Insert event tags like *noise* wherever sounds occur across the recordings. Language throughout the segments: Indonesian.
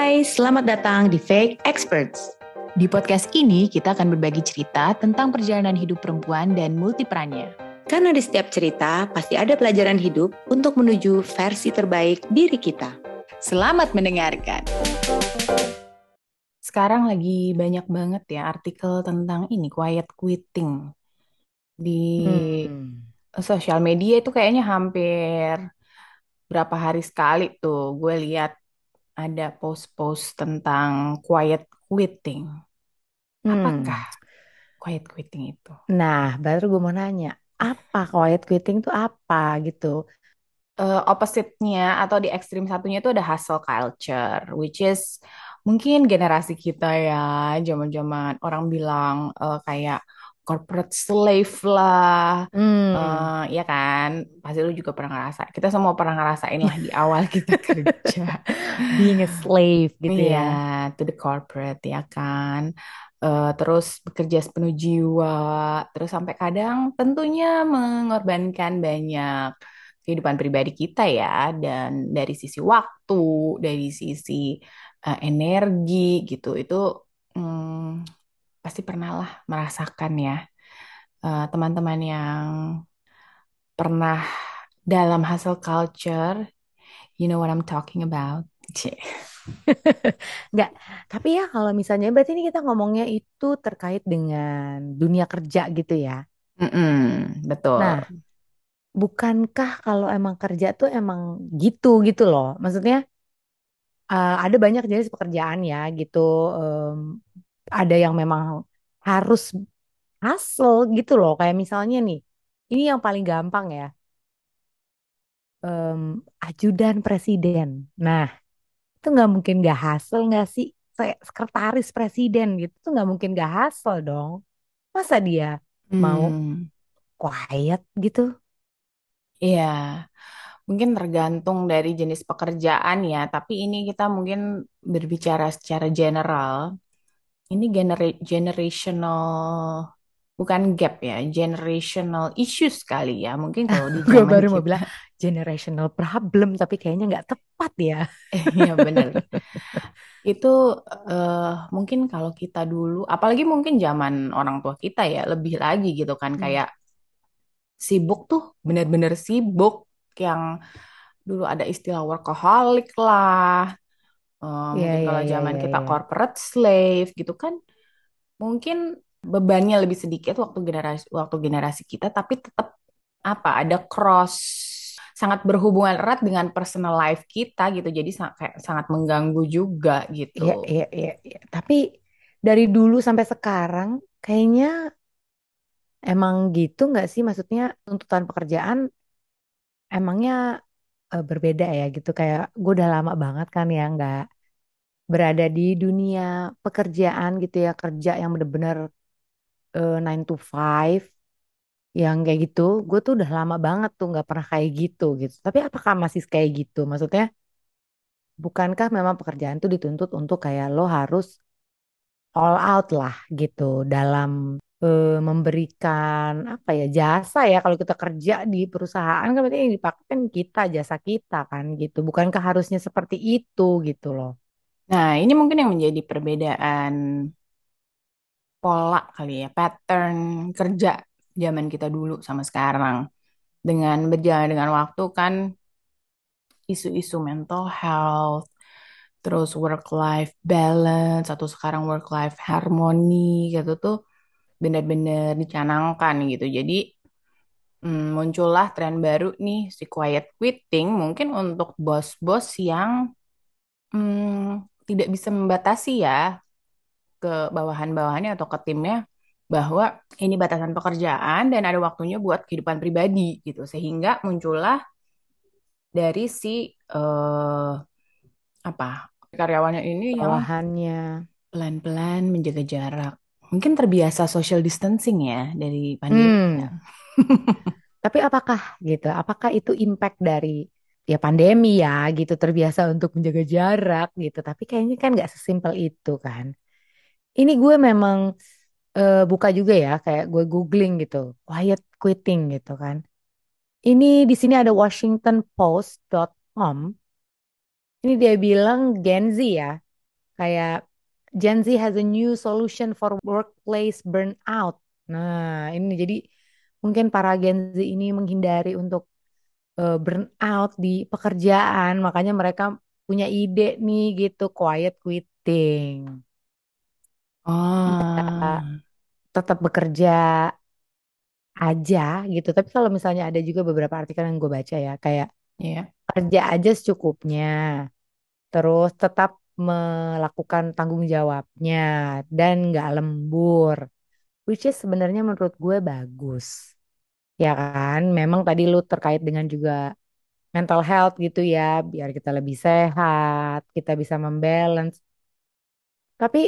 Hai, selamat datang di Fake Experts. Di podcast ini kita akan berbagi cerita tentang perjalanan hidup perempuan dan multiperannya. Karena di setiap cerita pasti ada pelajaran hidup untuk menuju versi terbaik diri kita. Selamat mendengarkan. Sekarang lagi banyak banget ya artikel tentang ini quiet quitting di Hmm. sosial media itu kayaknya hampir berapa hari sekali tuh gue lihat ada post-post tentang quiet quitting. Hmm. Apakah quiet quitting itu? Nah, baru gue mau nanya, apa quiet quitting tuh apa gitu? eh, opposite-nya atau di ekstrim satunya itu ada hustle culture, which is mungkin generasi kita ya, zaman-zaman orang bilang eh, kayak corporate slave lah, Hmm. eh, ya kan? Pasti lu juga pernah ngerasa. Kita semua pernah ngerasain lah di *laughs* awal kita kerja. Being a slave gitu Iya, ya. to the corporate ya kan. Eh, terus bekerja sepenuh jiwa, terus sampai kadang tentunya mengorbankan banyak kehidupan pribadi kita ya, dan dari sisi waktu, dari sisi eh, energi gitu, itu hmm, pasti pernah lah merasakan ya Eh, teman-teman yang pernah dalam hustle culture, you know what I'm talking about. Enggak, *laughs* tapi ya kalau misalnya berarti ini kita ngomongnya itu terkait dengan dunia kerja gitu ya. Mm-mm, betul. Nah, bukankah kalau emang kerja tuh emang gitu gitu loh? Maksudnya eh, ada banyak jenis pekerjaan ya gitu. Em, ada yang memang harus hustle gitu loh. Kayak misalnya nih, ini yang paling gampang ya. em, ajudan presiden. Nah, itu nggak mungkin gak hustle nggak sih? Sekretaris presiden gitu tuh nggak mungkin gak hustle dong. Masa dia mau Hmm, quiet gitu? iya, mungkin tergantung dari jenis pekerjaan ya, tapi ini kita mungkin berbicara secara general. Ini genera- generational, bukan gap ya, generational issues kali ya. Mungkin kalau di *laughs* Gue zaman baru mau kita, bilang generational problem, tapi kayaknya nggak tepat ya. *laughs* Iya bener. Itu eh, mungkin kalau kita dulu, apalagi mungkin zaman orang tua kita ya, lebih lagi gitu kan, Hmm. kayak sibuk tuh, bener-bener sibuk yang dulu ada istilah workaholic lah. Eh, Iya, mungkin iya, kalau iya, zaman iya, kita iya. corporate slave gitu kan, mungkin bebannya lebih sedikit waktu generasi waktu generasi kita, tapi tetap apa ada cross sangat berhubungan erat dengan personal life kita gitu, jadi kayak sangat mengganggu juga gitu. Iya, iya, iya, iya. Tapi dari dulu sampai sekarang kayaknya emang gitu nggak sih? Maksudnya tuntutan pekerjaan emangnya eh, berbeda ya gitu. Kayak gue udah lama banget kan ya nggak berada di dunia pekerjaan gitu ya. Kerja yang bener-bener eh, 9 to 5 yang kayak gitu. Gue tuh udah lama banget tuh nggak pernah kayak gitu gitu. Tapi apakah masih kayak gitu? Maksudnya bukankah memang pekerjaan tuh dituntut untuk kayak lo harus all out lah gitu dalam eh, memberikan apa ya jasa ya kalau kita kerja di perusahaan kan berarti yang dipakai kan kita jasa kita kan gitu bukankah harusnya seperti itu gitu loh Nah, ini mungkin yang menjadi perbedaan pola kali ya, pattern kerja zaman kita dulu sama sekarang. Dengan berjalan dengan waktu kan isu-isu mental health, terus work-life balance, atau sekarang work-life harmony gitu tuh benar-benar dicanangkan gitu. Jadi hmm, muncullah tren baru nih si quiet quitting mungkin untuk bos-bos yang hmm, tidak bisa membatasi ya ke bawahan-bawahannya atau ke timnya bahwa ini batasan pekerjaan dan ada waktunya buat kehidupan pribadi gitu. Sehingga muncullah dari si eh, apa karyawannya ini yang bawahannya pelan-pelan menjaga jarak. Mungkin terbiasa social distancing ya dari pandemi. hmm. Ya. *laughs* tapi apakah gitu apakah itu impact dari ya pandemi ya gitu terbiasa untuk menjaga jarak gitu. Tapi kayaknya kan nggak sesimpel itu kan. Ini gue memang eh, buka juga ya kayak gue googling gitu quiet quitting gitu kan. Ini di sini ada washingtonpost.com ini dia bilang Gen Z ya kayak Gen Z has a new solution for workplace burnout. Nah, ini jadi mungkin para Gen Z ini menghindari untuk uh, burnout di pekerjaan, makanya mereka punya ide nih gitu, quiet quitting. Oh. tetap bekerja aja gitu. Tapi kalau misalnya ada juga beberapa artikel yang gue baca ya, kayak yeah. kerja aja secukupnya, terus tetap melakukan tanggung jawabnya dan nggak lembur, which is sebenarnya menurut gue bagus, ya kan? Memang tadi lu terkait dengan juga mental health gitu ya, biar kita lebih sehat, kita bisa membalance. Tapi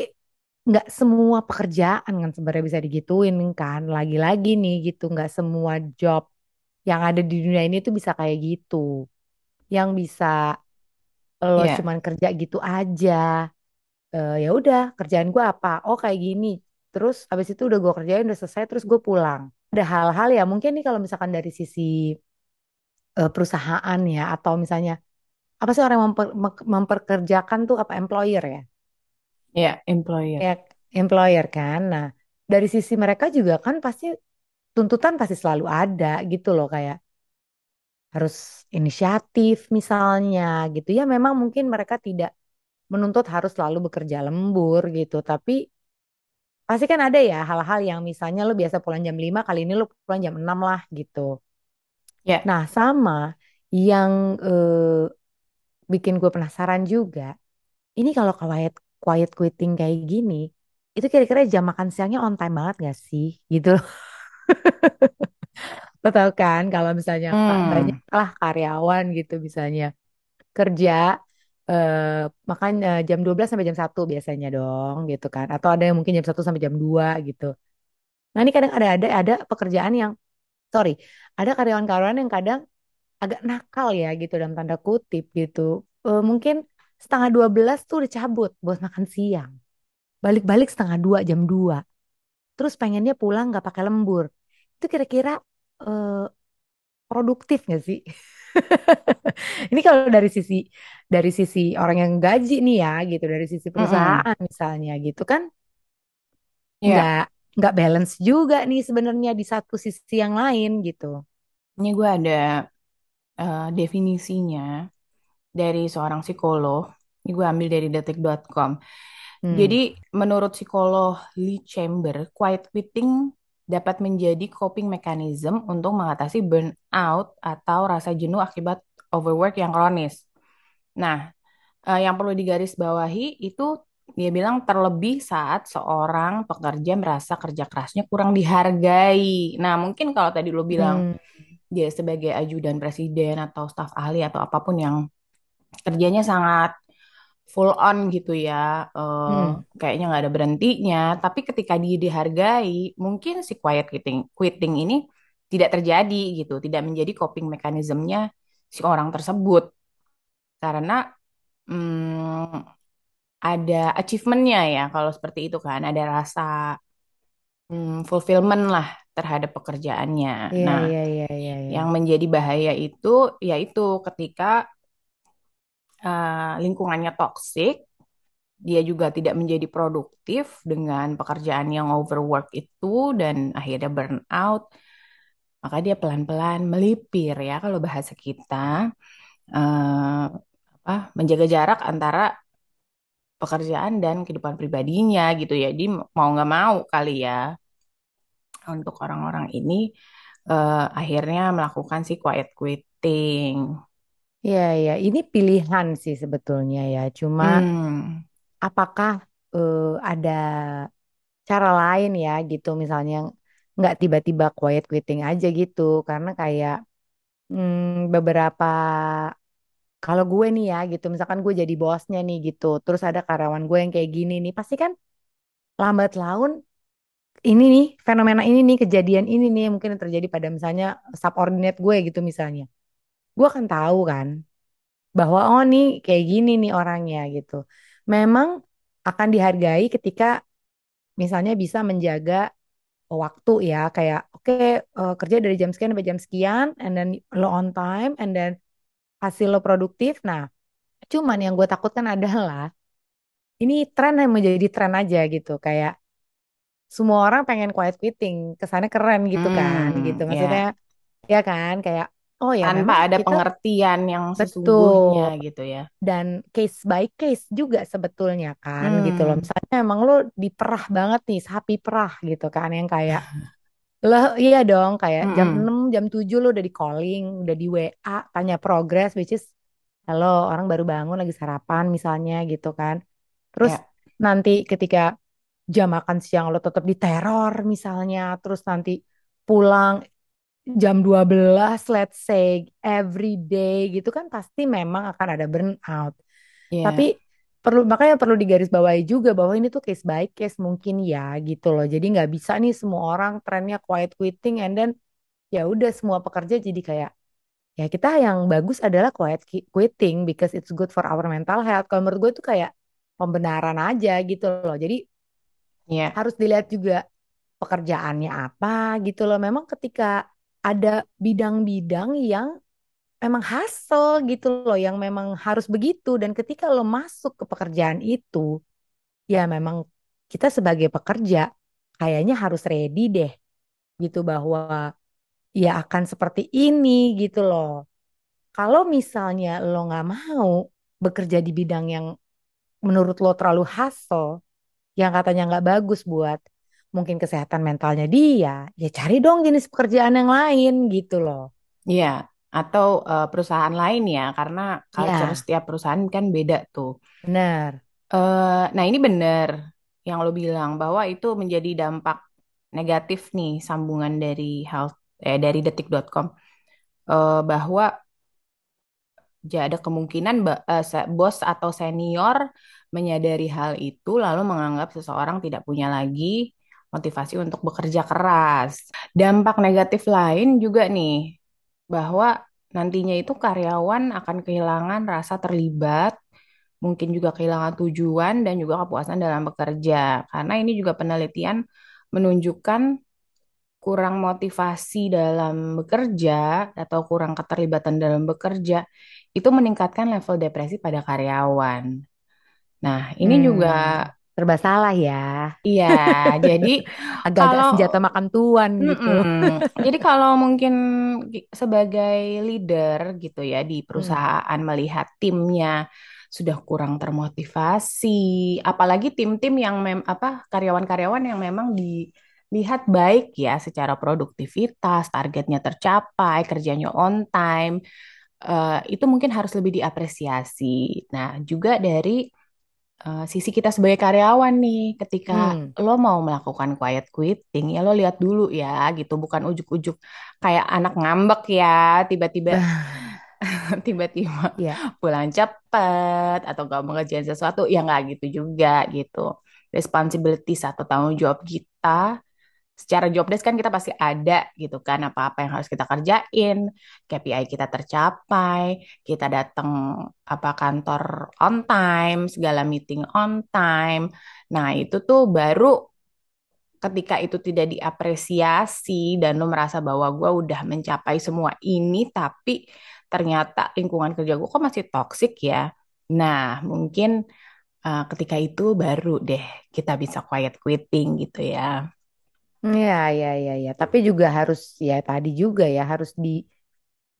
nggak semua pekerjaan kan sebenarnya bisa digituin kan lagi-lagi nih gitu nggak semua job yang ada di dunia ini tuh bisa kayak gitu yang bisa lo Yeah. cuman kerja gitu aja Eh, ya udah kerjaan gue apa oh kayak gini terus habis itu udah gue kerjain udah selesai terus gue pulang ada hal-hal ya mungkin nih kalau misalkan dari sisi eh, perusahaan ya atau misalnya apa sih orang yang memper- memperkerjakan tuh apa employer ya Ya, employer. ya employer kan. Nah, dari sisi mereka juga kan pasti tuntutan pasti selalu ada gitu loh kayak harus inisiatif misalnya gitu ya. Memang mungkin mereka tidak menuntut harus selalu bekerja lembur gitu, tapi pasti kan ada ya hal-hal yang misalnya lo biasa pulang jam 5 kali ini lo pulang jam 6 lah gitu. Ya. Nah, sama yang eh, bikin gue penasaran juga, ini kalau quiet quiet quitting kayak gini, itu kira-kira jam makan siangnya on time banget gak sih? Gitu loh. *laughs* Lo tau kan kalau misalnya Hmm. banyak lah karyawan gitu misalnya kerja eh makan eh, jam 12 sampai jam satu biasanya dong gitu kan. Atau ada yang mungkin jam satu sampai jam 2 gitu. Nah, ini kadang ada ada ada pekerjaan yang sorry, ada karyawan-karyawan yang kadang agak nakal ya gitu dalam tanda kutip gitu. Eh, mungkin setengah 12 tuh udah cabut buat makan siang. Balik-balik setengah 2 jam 2. Terus pengennya pulang nggak pakai lembur. Itu kira-kira eh, produktif nggak sih? *laughs* Ini kalau dari sisi dari sisi orang yang gaji nih ya gitu, dari sisi perusahaan misalnya gitu kan Ya, nggak nggak balance juga nih sebenarnya di satu sisi yang lain gitu. ini gue ada eh, definisinya dari seorang psikolog. Ini gue ambil dari detik.com. Hmm. Jadi, menurut psikolog Lee Chamber, quiet quitting dapat menjadi coping mechanism untuk mengatasi burnout atau rasa jenuh akibat overwork yang kronis. Nah, eh, yang perlu digarisbawahi itu dia bilang terlebih saat seorang pekerja merasa kerja kerasnya kurang dihargai. Nah, mungkin kalau tadi lo bilang Hmm. dia sebagai ajudan presiden atau staf ahli atau apa pun yang kerjanya sangat full on gitu ya, eh, Hmm. kayaknya nggak ada berhentinya. Tapi ketika dia dihargai, mungkin si quiet quitting, quitting ini tidak terjadi gitu, tidak menjadi coping mekanismenya si orang tersebut karena hmm, ada achievementnya ya kalau seperti itu kan, ada rasa hmm, fulfillment lah terhadap pekerjaannya. Iya Nah, iya iya iya iya. yang menjadi bahaya itu yaitu ketika uh, lingkungannya toksik, dia juga tidak menjadi produktif dengan pekerjaan yang overwork itu dan akhirnya burnout, maka dia pelan-pelan melipir ya kalau bahasa kita uh, apa menjaga jarak antara pekerjaan dan kehidupan pribadinya gitu ya. Jadi mau nggak mau kali ya untuk orang-orang ini uh, akhirnya melakukan si quiet quitting. Iya iya, ini pilihan sih sebetulnya ya. Cuma Hmm. apakah eh, ada cara lain ya gitu misalnya nggak tiba-tiba quiet quitting aja gitu karena kayak hmm, beberapa kalau gue nih ya gitu misalkan gue jadi bosnya nih gitu terus ada karyawan gue yang kayak gini nih pasti kan lambat laun ini nih fenomena ini nih kejadian ini nih yang mungkin yang terjadi pada misalnya subordinate gue gitu misalnya gue akan tahu kan bahwa oh nih kayak gini nih orangnya gitu. Memang akan dihargai ketika misalnya bisa menjaga waktu ya kayak oke eh, kerja dari jam sekian sampai jam sekian and then lo on time and then hasil lo produktif. Nah cuman yang gue takutkan adalah ini tren yang menjadi tren aja gitu kayak semua orang pengen quiet quitting kesannya keren gitu kan gitu. Hmm, maksudnya ya. ya kan kayak oh ya Tanpa ada kita pengertian yang sesungguhnya betul gitu ya. dan case by case juga sebetulnya kan gitu loh. Hmm, misalnya emang lo diperah banget nih sapi perah gitu kan yang kayak *laughs* lo iya dong kayak jam mm-mm, 6 jam 7 lo udah di calling udah di WA tanya progress which is halo orang baru bangun lagi sarapan misalnya gitu kan. Terus ya, nanti ketika jam makan siang lo tetap diteror misalnya terus nanti pulang jam 12 let's say every day gitu kan pasti memang akan ada burnout. Tapi ya, perlu makanya perlu digarisbawahi juga bahwa ini tuh case by case mungkin ya gitu loh. Jadi nggak bisa nih semua orang trennya quiet quitting and then ya udah semua pekerja jadi kayak ya kita yang bagus adalah quiet qui- quitting because it's good for our mental health. Kalau menurut gue itu kayak pembenaran aja gitu loh. Jadi ya, harus dilihat juga pekerjaannya apa gitu loh. Memang ketika ada bidang-bidang yang memang hasil gitu loh, yang memang harus begitu. Dan ketika lo masuk ke pekerjaan itu, ya memang kita sebagai pekerja kayaknya harus ready deh gitu bahwa ya akan seperti ini gitu loh. Kalau misalnya lo nggak mau bekerja di bidang yang menurut lo terlalu hasil, yang katanya nggak bagus buat mungkin kesehatan mentalnya dia, ya cari dong jenis pekerjaan yang lain gitu loh. ya. Atau eh, perusahaan lain ya, karena culture Ya, setiap perusahaan kan beda tuh. benar. Eh, nah ini benar yang lo bilang bahwa itu menjadi dampak negatif nih sambungan dari health eh, dari detik.com Eh, bahwa ja- ada kemungkinan bos atau senior menyadari hal itu lalu menganggap seseorang tidak punya lagi motivasi untuk bekerja keras. Dampak negatif lain juga nih bahwa nantinya itu karyawan akan kehilangan rasa terlibat, mungkin juga kehilangan tujuan dan juga kepuasan dalam bekerja. Karena ini juga penelitian menunjukkan kurang motivasi dalam bekerja atau kurang keterlibatan dalam bekerja itu meningkatkan level depresi pada karyawan. Nah, ini juga Hmm, serba salah ya. iya. *laughs* Jadi Agak-agak kalau senjata makan tuan gitu. Mm-mm. Jadi kalau mungkin sebagai leader gitu ya di Hmm, perusahaan melihat timnya sudah kurang termotivasi, apalagi tim-tim yang mem apa karyawan-karyawan yang memang dilihat baik ya secara produktivitas, targetnya tercapai, kerjanya on time, eh, itu mungkin harus lebih diapresiasi. Nah, juga dari eh, sisi kita sebagai karyawan nih, ketika hmm. lo mau melakukan quiet quitting, ya lo lihat dulu ya gitu, bukan ujuk-ujuk kayak anak ngambek ya, tiba-tiba *laughs* tiba-tiba ya. pulang cepet atau gak mengerjain sesuatu, ya nggak gitu juga gitu. Responsibilities atau tanggung jawab kita secara job desk kan kita pasti ada gitu kan apa-apa yang harus kita kerjain, KPI kita tercapai, kita datang apa kantor on time, segala meeting on time. Nah, itu tuh baru ketika itu tidak diapresiasi dan lo merasa bahwa gue udah mencapai semua ini tapi ternyata lingkungan kerja gue kok masih toksik ya. Nah, mungkin eh, ketika itu baru deh kita bisa quiet quitting gitu ya. Ya, ya, ya, ya. Tapi juga harus ya tadi juga ya harus di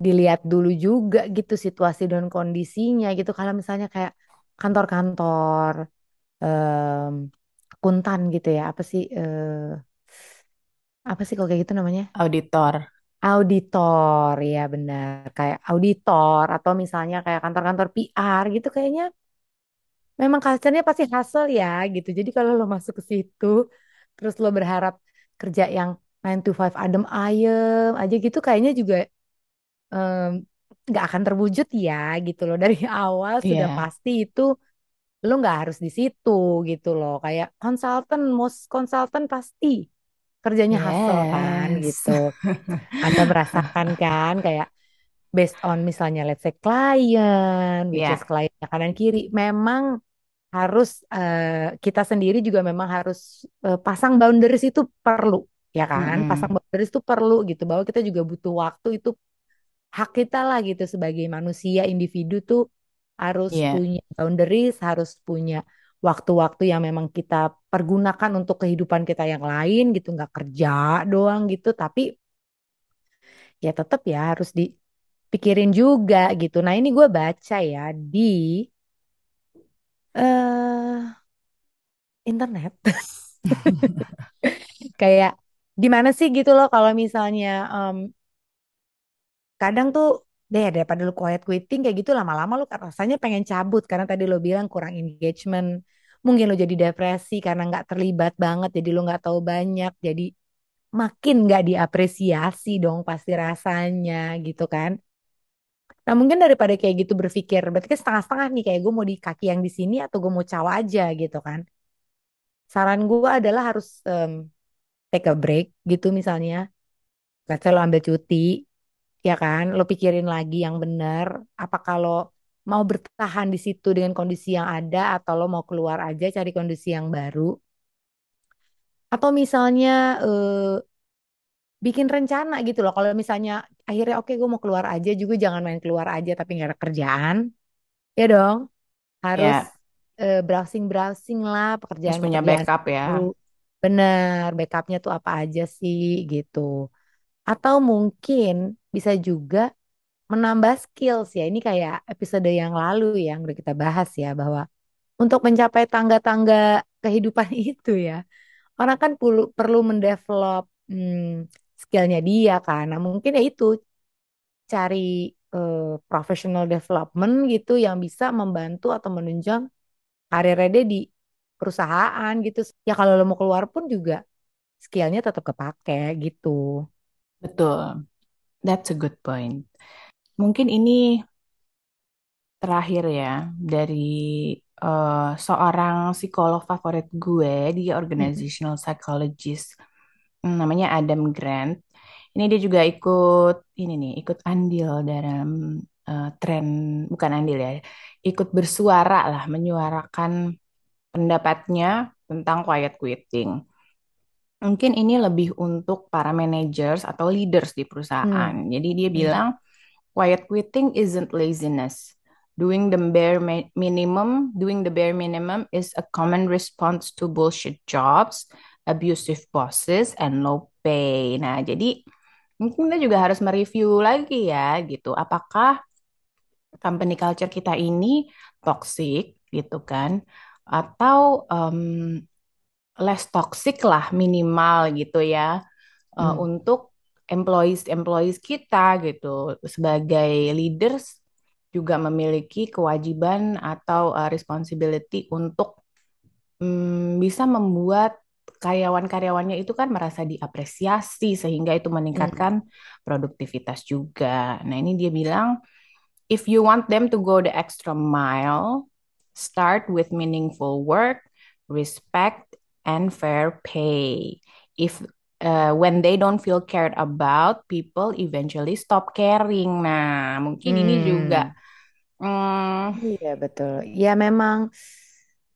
dilihat dulu juga gitu situasi dan kondisinya gitu. Kalau misalnya kayak kantor-kantor em, akuntan gitu ya, apa sih eh, apa sih kalau kayak gitu namanya? Auditor. Auditor, ya benar. Kayak auditor atau misalnya kayak kantor-kantor PR gitu kayaknya memang culture-nya pasti hustle ya gitu. Jadi kalau lo masuk ke situ terus lo berharap kerja yang 9 to 5 adem ayem aja gitu kayaknya juga nggak akan terwujud ya gitu loh. *laughs* Dari awal sudah Iya. pasti itu lo nggak harus di situ gitu loh. Kayak konsultan, most konsultan pasti kerjanya hustle kan Yes. gitu. Anda merasakan *laughs* kan kayak based on misalnya let's say klien, which is Ya. kliennya kanan kiri, memang harus eh, kita sendiri juga memang harus eh, pasang boundaries itu perlu, ya kan? Pasang Mm-mm. boundaries itu perlu gitu, bahwa kita juga butuh waktu itu hak kita lah gitu sebagai manusia individu tuh harus Iya. punya boundaries, harus punya waktu-waktu yang memang kita pergunakan untuk kehidupan kita yang lain gitu, nggak kerja doang gitu, tapi ya tetap ya harus dipikirin juga gitu. Nah ini gue baca ya di eh internet. *laughs* Kayak gimana sih gitu loh kalau misalnya em, kadang tuh deh daripada lu quiet quitting kayak gitu lama-lama lu rasanya pengen cabut. Karena tadi lo bilang kurang engagement. Mungkin lo jadi depresi karena nggak terlibat banget jadi lo nggak tahu banyak. Jadi makin nggak diapresiasi dong pasti rasanya gitu kan nah mungkin daripada kayak gitu berpikir berarti kan setengah-setengah nih kayak gue mau di kaki yang di sini atau gue mau cawa aja gitu kan. Saran gue adalah harus em, take a break gitu misalnya. Let's lo ambil cuti ya kan? Lo pikirin lagi yang benar apa kalau mau bertahan di situ dengan kondisi yang ada atau lo mau keluar aja cari kondisi yang baru. Atau misalnya eh, bikin rencana gitu loh. Kalau misalnya akhirnya oke gue mau keluar aja juga jangan main keluar aja tapi nggak ada kerjaan ya dong. Harus Ya, eh, browsing-browsing lah harus punya backup ya. baru. Bener backupnya tuh apa aja sih gitu. Atau mungkin bisa juga menambah skills ya. Ini kayak episode yang lalu yang udah kita bahas ya bahwa untuk mencapai tangga-tangga kehidupan *laughs* itu ya, orang kan perlu perlu mendevelop hmm, skillnya dia kan. Nah mungkin ya itu cari eh, professional development gitu yang bisa membantu atau menunjang karirnya dia di perusahaan gitu. Ya kalau lo mau keluar pun juga skillnya tetap kepake gitu. Betul. That's a good point. Mungkin ini terakhir ya dari eh, seorang psikolog favorit gue, dia Mm-mm. organizational psychologist, namanya Adam Grant. Ini dia juga ikut ini nih, ikut andil dalam eh, tren, bukan andil ya, ikut bersuara lah, menyuarakan pendapatnya tentang quiet quitting. Mungkin ini lebih untuk para managers atau leaders di perusahaan. Hmm. Jadi dia Hmm. bilang Quiet quitting isn't laziness. Doing the bare mi- minimum, doing the bare minimum is a common response to bullshit jobs, abusive bosses, and low pay. Nah, jadi mungkin kita juga harus mereview lagi ya, gitu. Apakah company culture kita ini toxic, gitu kan? Atau em, less toxic lah minimal gitu ya eh, Hmm. untuk employees-employees kita gitu. Sebagai leaders juga memiliki kewajiban atau eh, responsibility untuk mm, bisa membuat karyawan-karyawannya itu kan merasa diapresiasi sehingga itu Hmm. meningkatkan produktivitas juga. Nah, ini dia bilang if you want them to go the extra mile, start with meaningful work, respect, and fair pay. If uh, when they don't feel cared about, people eventually stop caring. Nah, mungkin ini juga Hmm. hmm, Iya betul. Ya memang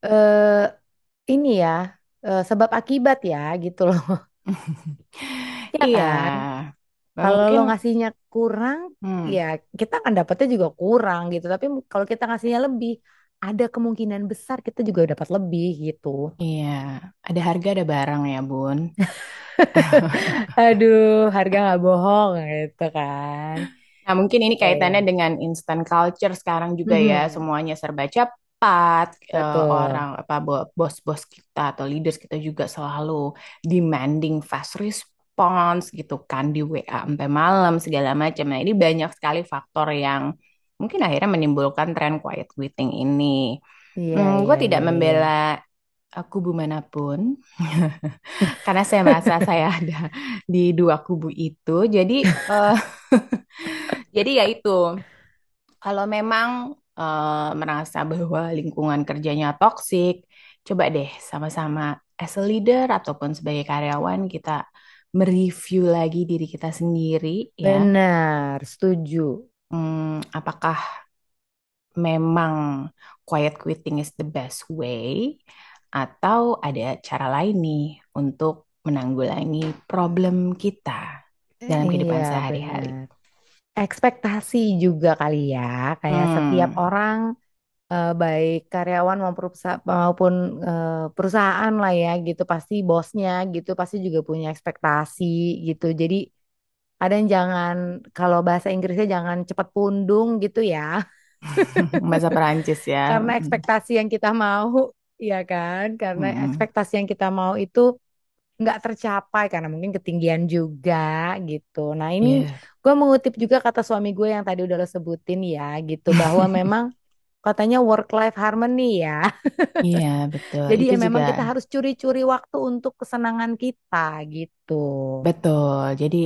eh ini ya eh, sebab akibat ya gitu loh. *laughs* Ya iya, kan? Nah, Kalau lo mungkin ngasihnya kurang, hmm, ya kita kan dapatnya juga kurang gitu. Tapi kalau kita ngasihnya lebih, ada kemungkinan besar kita juga dapat lebih gitu. iya, ada harga ada barang ya, Bun. *laughs* Aduh, harga nggak bohong gitu kan. Nah, mungkin ini Ya kaitannya ya. dengan instant culture sekarang juga ya, Mhm, semuanya serba cepat. Eh, Betul. orang apa bo- bos-bos kita atau leaders kita juga selalu demanding fast response gitu kan di WA sampai malam segala macam. Nah, ini banyak sekali faktor yang mungkin akhirnya menimbulkan tren quiet quitting ini. Iya, Hmm, gue iya, tidak iya, iya. membela kubu mana pun *laughs* karena saya merasa saya ada di dua kubu itu. Jadi eh, *laughs* jadi ya itu. Kalau memang eh, merasa bahwa lingkungan kerjanya toksik, coba deh sama-sama as a leader ataupun sebagai karyawan kita mereview lagi diri kita sendiri ya. Benar, setuju. Hmm, apakah memang quiet quitting is the best way atau ada cara lain nih untuk menanggulangi problem kita dalam Iya, kehidupan sehari-hari. benar. Ekspektasi juga kali ya, kayak setiap Hmm, orang eh, baik karyawan maupun eh, perusahaan lah ya gitu pasti bosnya gitu pasti juga punya ekspektasi gitu. Jadi ada yang jangan kalau bahasa Inggrisnya jangan cepat pundung gitu ya. *laughs* Bahasa Perancis ya. Karena ekspektasi yang kita mau, ya kan? Karena Mm-mm. ekspektasi yang kita mau itu nggak tercapai karena mungkin ketinggian juga gitu. Nah ini Iya. Gue mengutip juga kata suami gue yang tadi udah lo sebutin ya gitu bahwa *laughs* memang katanya work life harmony ya. Iya, *laughs* betul. Jadi Itu ya memang juga kita harus curi-curi waktu untuk kesenangan kita gitu. betul. Jadi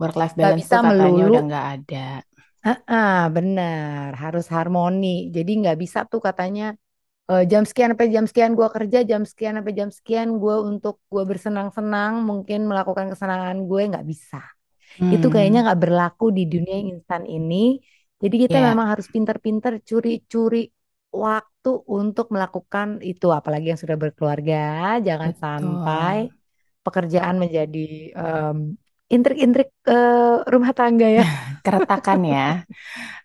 work life Gak balance bisa tuh katanya melulu udah nggak ada. Ah, benar, harus harmoni. Jadi nggak bisa tuh katanya eh, jam sekian sampai jam sekian gua kerja, jam sekian sampai jam sekian gue untuk gue bersenang-senang, mungkin melakukan kesenangan gue nggak bisa. Itu kayaknya Hmm, nggak berlaku di dunia instan ini. Jadi kita ya, memang harus pintar-pintar curi-curi waktu untuk melakukan itu, apalagi yang sudah berkeluarga. Jangan sampai betul. pekerjaan menjadi em, intrik-intrik eh, rumah tangga ya. *laughs* Keretakan ya.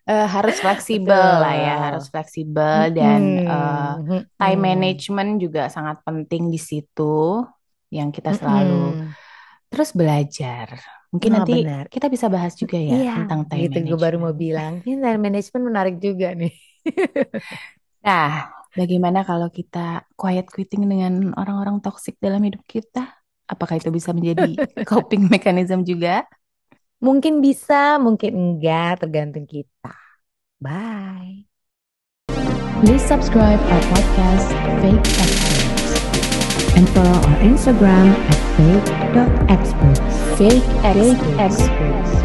Eh, harus fleksibel lah ya, harus Betul. fleksibel dan Mm-mm, time management juga sangat penting di situ yang kita selalu terus belajar. Mungkin Nah, nanti benar. kita bisa bahas juga ya Iya, tentang time gitu gue baru mau bilang. Ini time management menarik juga nih. *laughs* Nah, bagaimana kalau kita quiet quitting dengan orang-orang toksik dalam hidup kita? Apakah itu bisa menjadi *laughs* coping mechanism juga? Mungkin bisa, mungkin enggak, tergantung kita. Bye. Please subscribe our podcast Fake Experts and follow our Instagram at fake.experts. Fake Fake experts. Experts.